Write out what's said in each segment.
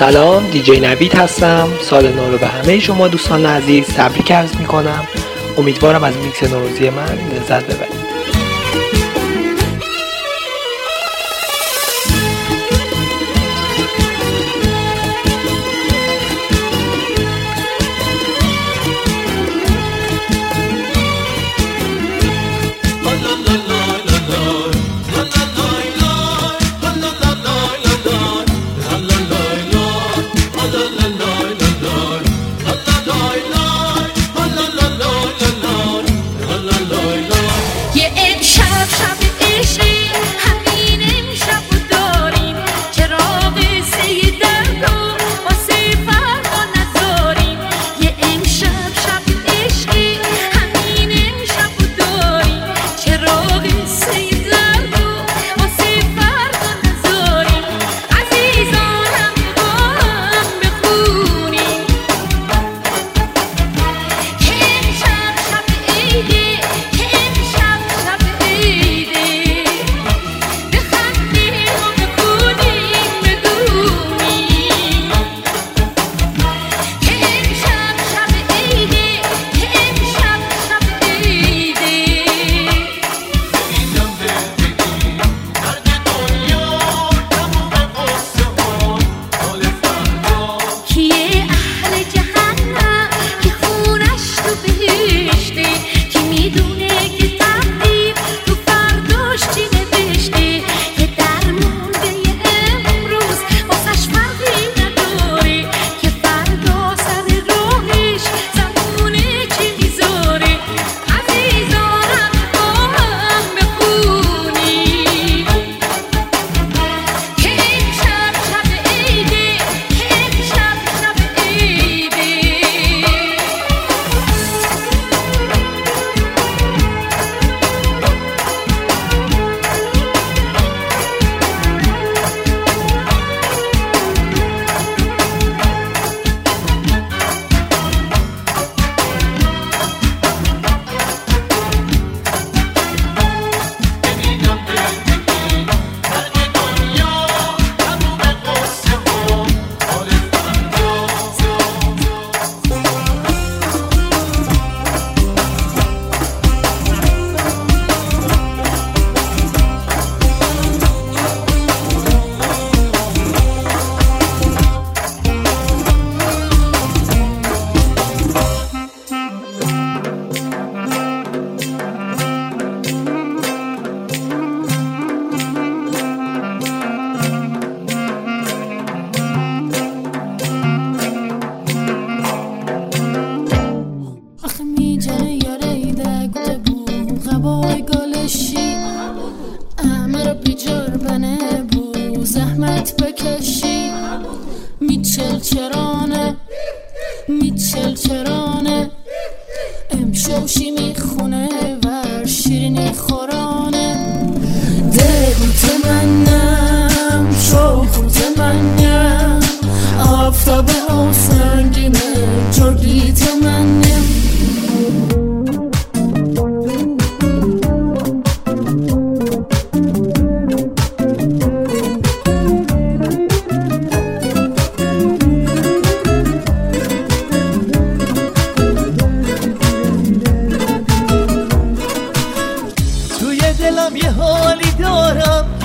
سلام دیجی نوید هستم. سال نو رو به همه شما دوستان عزیز تبریک عرض می کنم امیدوارم از میکس نوروزی من لذت ببرید.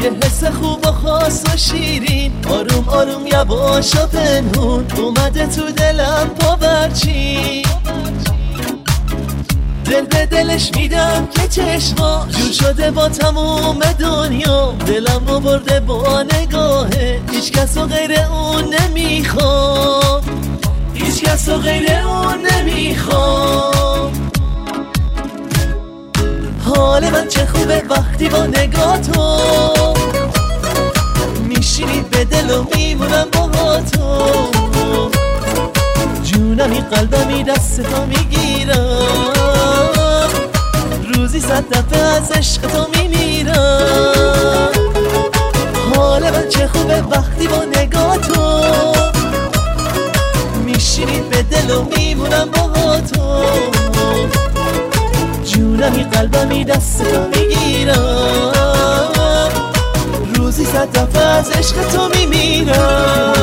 یه حس خوب و خاص و شیرین. آروم آروم یواش و پنهون. اومده تو دلم پا برچین دل به دلش میدم که چشما. جور شده با تموم دنیا. دلم رو برده با نگاهه. هیچ کس و غیر اون نمی‌خوام. هیچ کس و غیر اون نمی‌خوام. حال من چه خوبه وقتی با نگاه تو میشینی به دل و میمونم با تو جونمی قلبمی دست تو می‌گیرم. روزی صد دفعه از عشق تو میمیرم. حال من چه خوبه وقتی با نگاه تو میشینی به دل و میمونم با تو قلبمی دست تو می‌گیرم. روزی صد دفعه از عشق تو میمیرم.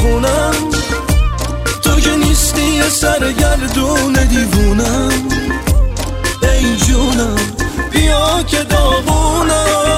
خونم. تو که نیستی یه سرگردون دیوونم. ای جونم بیا که داغونم.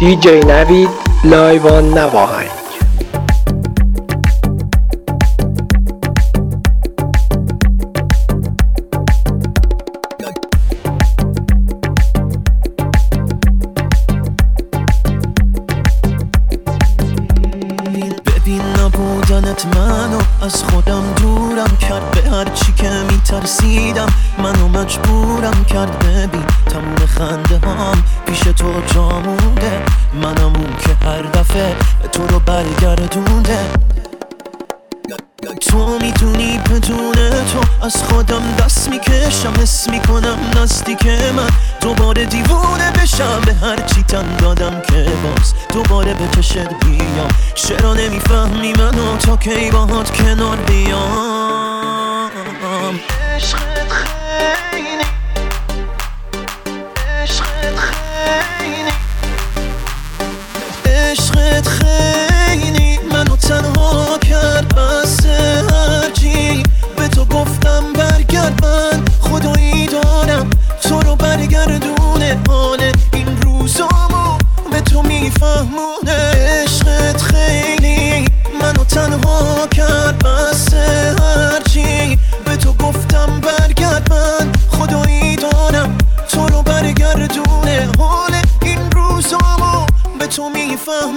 دیجی نوید لایوان نواهنگ هر چی که میترسیدم منو مجبورم کرد ببین تموم خنده هم پیش تو جامونده. منم اون که هر دفعه تو رو برگردونده. تو می‌دونی بدون تو از خودم دست می‌کشم. حس می‌کنم نزدیک من. دوباره دیوونه بشم. به هر چی تن دادم که باز دوباره به چشت بیام. چرا نمی‌فهمی منو؟ تا کی باهات کنار بیام؟ عشقت خیلی عشقت خیلی عشقت خیلی منو تنها کرد بس هرچی. به تو گفتم برگرد من خدایی دارم. تو رو برگردونه حال این روزامو به تو میفهمونه تو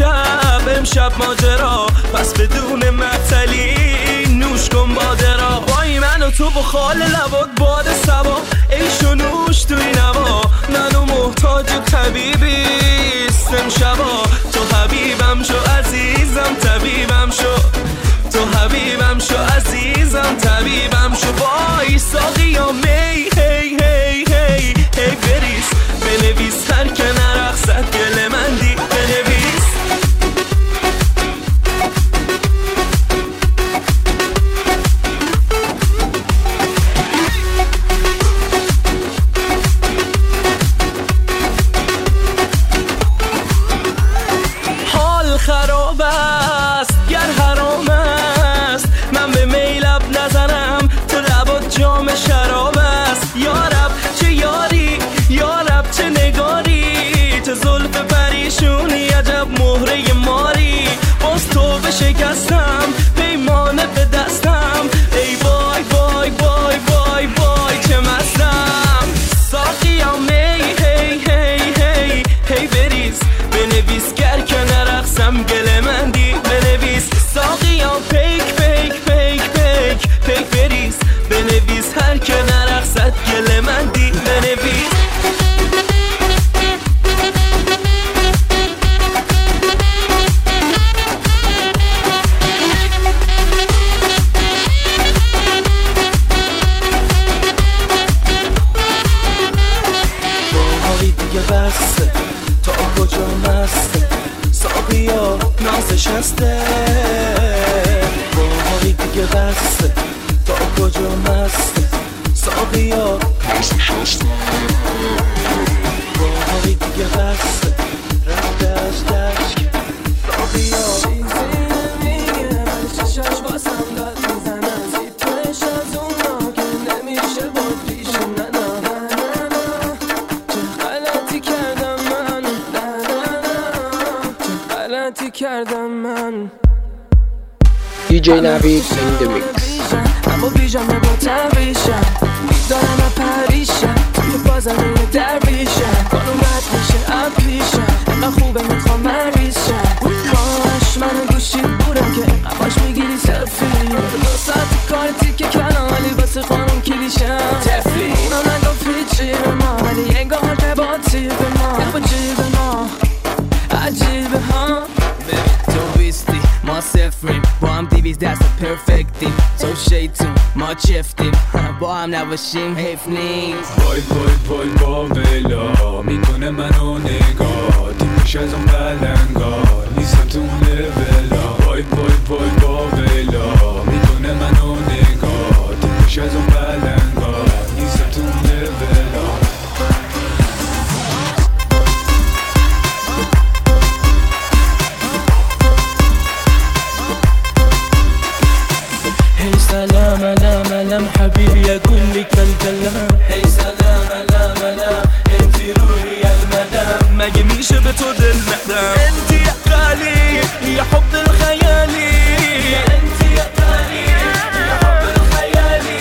چیست امشب ماجرا. پس بدون معطلی نوش کن باده را من و تو با خال لبات باد سبا عیش و نوش توی نما منو محتاج طبیبیست امشبا. تو حبیبم شو عزیزم طبیبم شو. تو حبیبم شو عزیزم طبیبم شو. وای ساقیا می sun. کجا مسته ساقیا باهایی دیگه بسته رفته از دشک ساقیا کردم من؟ دیجی نوید این دمیکس بیجامه با تنویشم دارم پریشم. توی بازم درویشم کانو رد میشه پیشم اینقدر خوبه می‌خوام من ریشم کاش من گوشی بودم که قماش می‌گیری سلفی. دو ساعت کار تیکه کنم ولی باسه خانم کلیشم چفتیم با هم نباشیم حیف نیست. وای وای وای با بلا می‌کنه منو نگاه دیپش از اون بلنگا نیستم تو اون لبلا وای وای وای با بلا می‌کنه منو نگاه دیپش از اون بلنگا بتود المقدام أنت يا غالي يا حب الخيالي. أنت يا غالي يا حب الخيالي.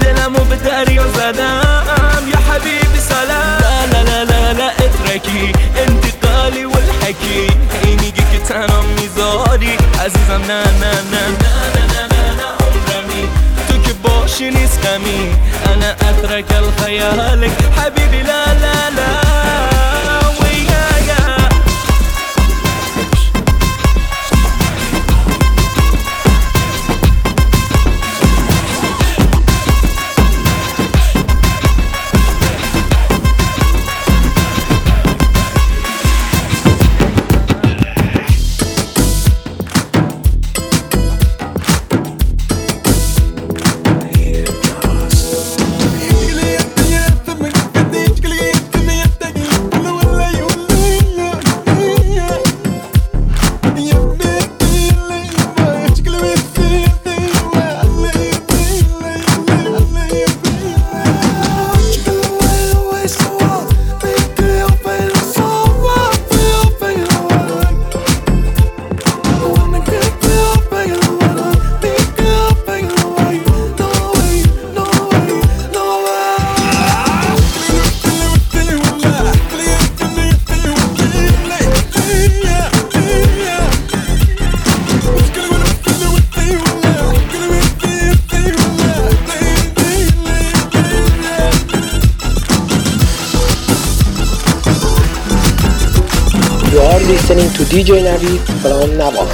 دلمو بداري وزدام يا حبيبي سلام. لا لا لا لا لا اتركي انت قالي والحكي. عيني تنم میذاری عزیزم نه نه نه نه نه نه نه عمرمي. تو که باشی نیست أنا اترك الخيالك حبيبي دی‌جی نوی برون نبا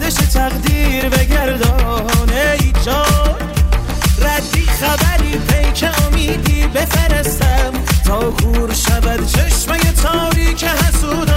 گردش تقدیر به گردانه ای جان. ردی خبری پیک امیدی بفرستم. تا خور شود چشمه تاریک حسود.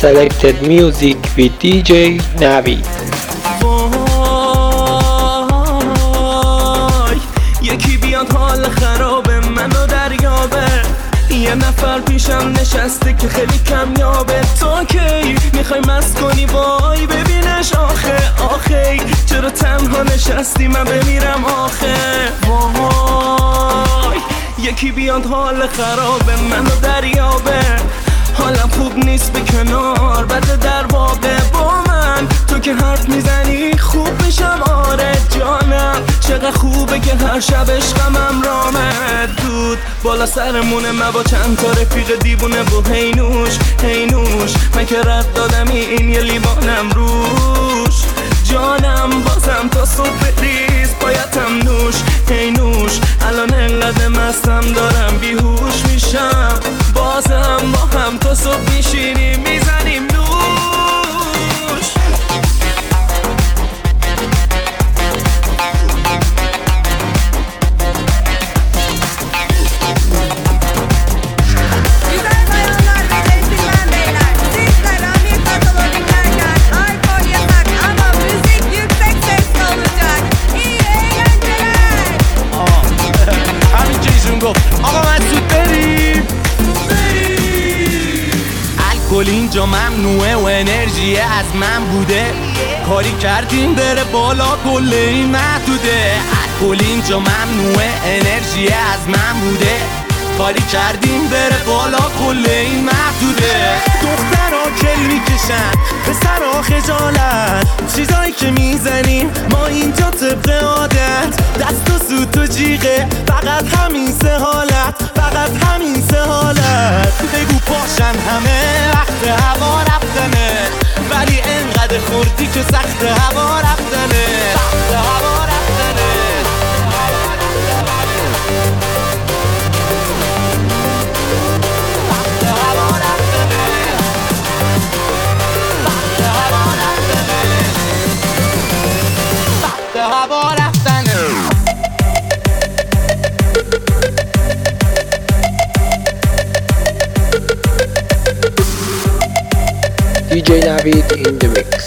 Selected music with DJ Navi. یکی بیاد حال خراب منو دریابه یه نفر پیشم نشسته که خیلی کمیابه. تو کی می‌خوای مست کنی؟ وای ببینش آخه آخه. چرا تنها نشستی؟ من بمیرم آخه. وای یکی بیاد حال خراب منو دریابه حالم خوب نیست به کنار. بده در واقع با من تو که حرف می‌زنی خوب میشم. آره جانم چقدر خوبه که هر شب عشقمم رامد. دود بالا سرمونه من با چند تا رفیق دیوونه. و هینوش هینوش من که رد دادم این یه لیوانم روش. جانم بازم تا صبح ریز بایدم نوش. هی نوش الان انقدر مستم دارم بیهوش میشم. بازم با هم تا صبح میشینیم می‌زنیم نوش. از من بوده. کاری کردیم بره بالا کل این محدوده. الکل اینجا ممنوعه انرژی از من بوده. کاری کردیم بره بالا کل این محدوده. دخترها کل می‌کشن پسرها خجالت. چیزایی که می‌زنیم ما اینجا طبق عادت. دست و سوت و جیغه فقط همین سه حالت. فقط همین سه حالت. بگو پاشن همه وقت هوا رفتنه. ولی انقدر خوردی که سخت هوا رفتنه. سخت هوا رفتنه. Navid in the mix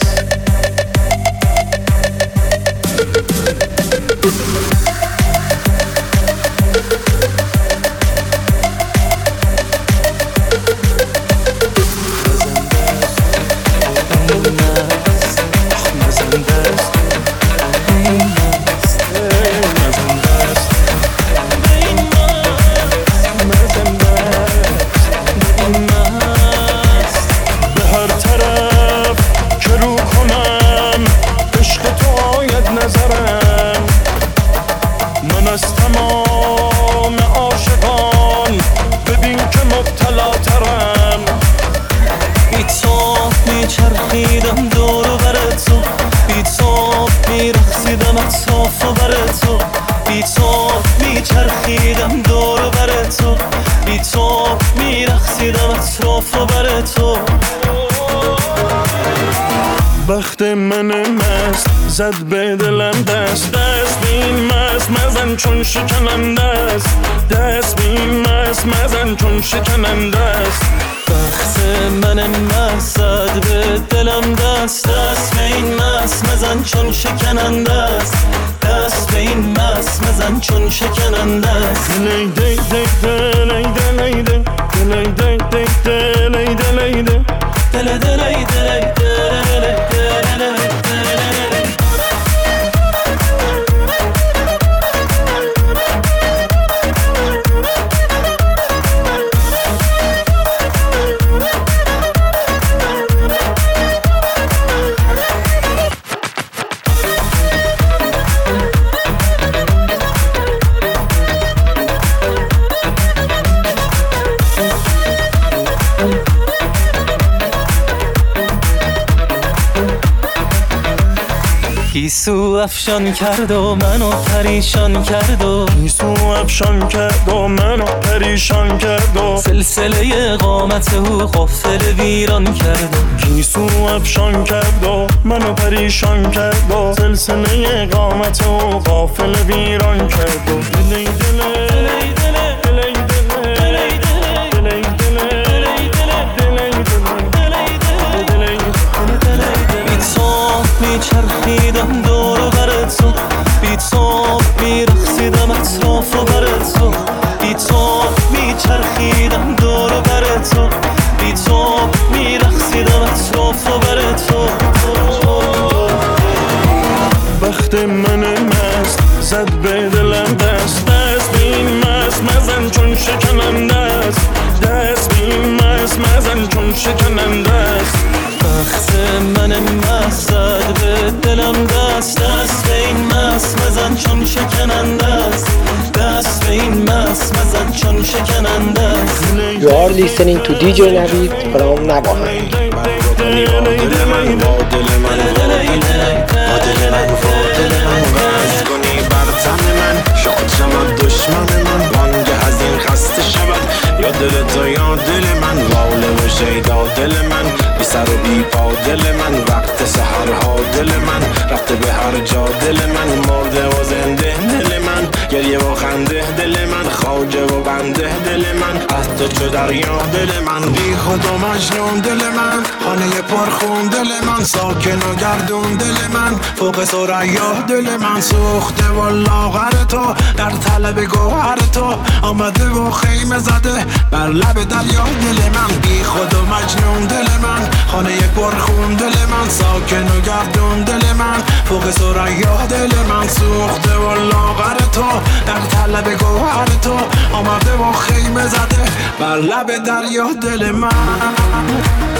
وقت من مست زد به دلم دست. دست به این مست مزن چون شکننده است دست به این مست مزن چون شکننده است وقت من مست به دلم دست. دست به این مست مزن چون شکننده است دست به این مست مزن چون شکننده است دلی دی دی دلی دلی دی دلی دی دی افشان کرد و منو پریشان کرد و نیسو افشان کرد و منو پریشان کرد و سلسله قامت او قفل ویران کرد و نیسو افشان کرد و منو پریشان کرد و سلسله قامت او قفل ویران کرد و دلی دلی عشق من مست زد به دلم دست دست به این مست مزن چون شکننده است دست به این مست مزن چون شکننده است وقت من مست زد به دلم دست دست به این مست مزن چون شکننده است دست به این مست مزن چون شکننده است You are listening to DJ Navid from یا دل تو یا دل من واله و شیدا دل من بی سر و بی پا دل من وقت سهرها دل من رفته به هر جا دل من مرده و زنده دل من گریه و خنده دل من خواجه و بنده دل من از تو چو دریا دل من بی خود و مجنون دل من خانه پرخون دل من ساکن و گردون دل من فوق سریا دل من سوخته و لاغر تو در طلب گوهر تو آمده و خیمه زده بر لب دریا دل من بی خود و مجنون دل من خانه پرخون دل من ساکن و گردون دل من فوق سریا دل من سوخته و لاغر تو در طلب گوهر تو آمده و خیمه زده بر لب دریا دل من.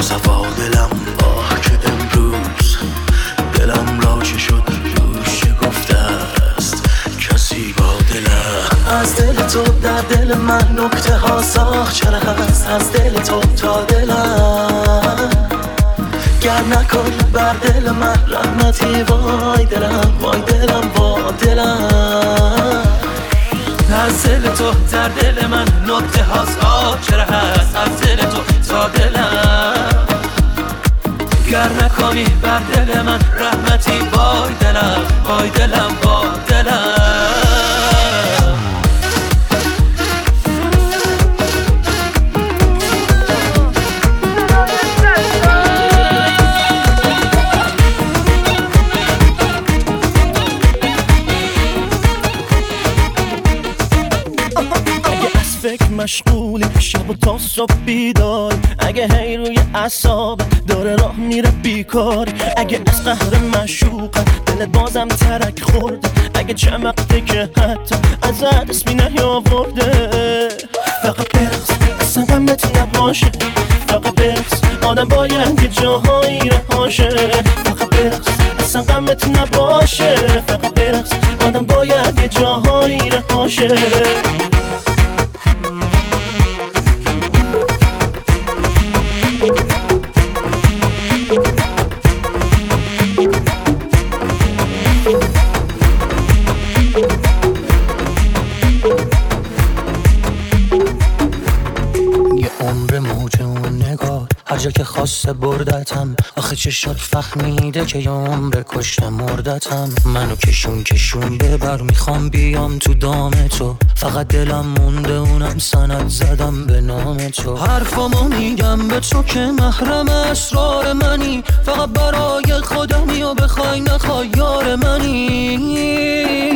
مصفا دلم. آه که امروز دلم را چه شد روش گفته است. کسی با دلم از دل تو در دل من نکته ها ساخت چرا هست از دل تو تا دلم گر نکن بر دل من رحمتی وای دلم وای دلم وای دلم. دل تو در دل من نکته ها ساخت چرا هست؟ از دل تو تا دلم. گر نکنی بر دل من رحمتی وای دلم وای دلم وای دلم. مشغولی. شب و تا صبح بیداری. اگه هی روی اصاب داره راه میره بیکاری اگه از قهر مشوقت دلت بازم ترک خورده. اگه چند وقته که حتی ازت اسمی نیاورده. فقط برقص اصلا غمت نباشه فقط برقص آدم باید یه جاهایی رهاشه فقط برقص اصلا غمت نباشه فقط برقص آدم باید یه جاهایی رهاشه جا که خواسته بردتم. آخه چه شد فهمیده که یه عمر کشته مردتم. منو کشون کشون ببر می‌خوام بیام تو دام تو. فقط دلم مونده اونم سند زدم به نام تو. حرفامو میگم به تو که محرم اسرار منی. فقط برای خودمی و بخوای نخوای یار منی.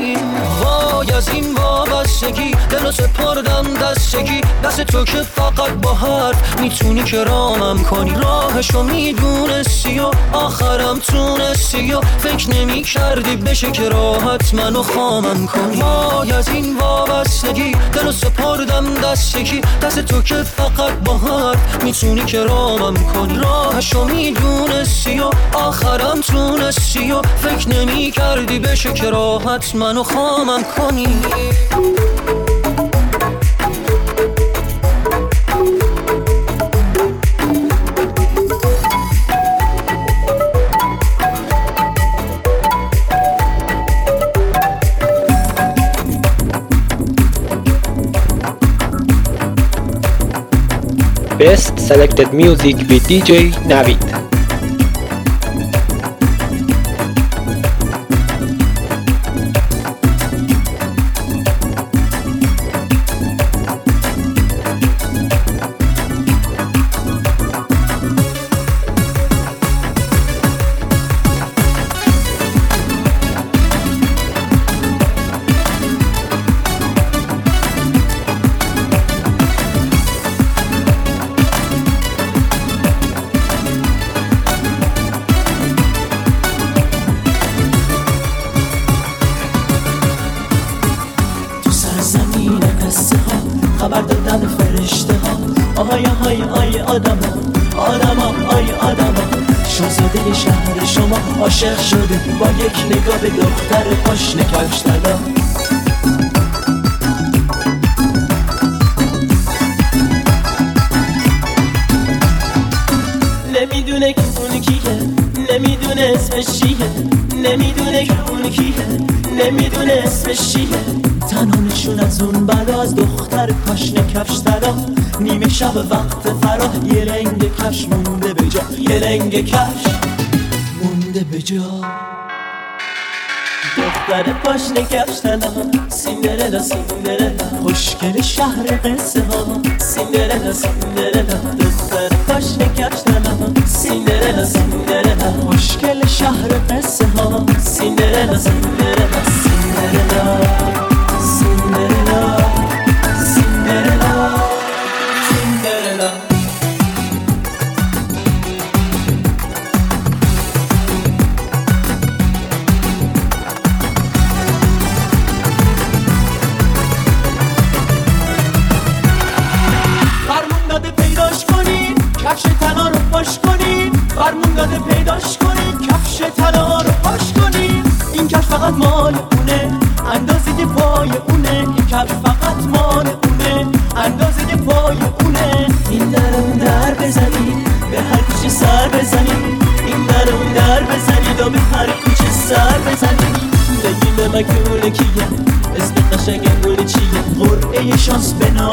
از این وابستگی دل سپردم دستگی. دست تو که فقط با حرف می‌تونی که رامم کنی. راهشو می‌دونستی و آخرم تونستی و فکر نمی کردی بشه که راحت منو خامم کنی. وای از این وابستگی دل سپردم دستگی. دست تو که فقط با حرف می‌تونی که رامم کنی. راهشو می‌دونستی و آخرم تونستی و فکر نمی کردی بشه که راحت منو خامم کنی. Best selected music with DJ Navid عاشق شده با یک نگاه به دختر پاشنه کفش نمی‌دونه که اون کیه. نمی‌دونه اسمش چیه. نمی‌دونه که اون کیه. نمی‌دونه اسمش چیه. تنها نشون از اون بعد از دختر پاشنه کفش تلا نیمه شب وقت فرا. یه رنگ کفش مونده به جا. یه رنگ کفش. مونده به جا دختر پاشنه کفش طلا سیندرلا سیندرلا خوشگل شهر قصه ها سیندرلا سیندرلا دختر پاشنه کفش طلا سیندرلا سیندرلا خوشگل شهر قصه ها سیندرلا سیندرلا سیندرلا سیندرلا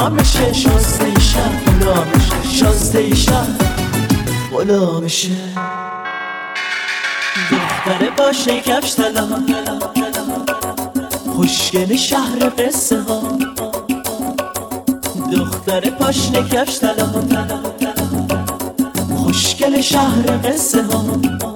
نامشه شانسته شهر غلامشه شانسته شهر غلامشه دختر باشه کفش تلا خوشگل شهر قصه ها. دختر پاشنه کفش تلا خوشگل شهر قصه ها.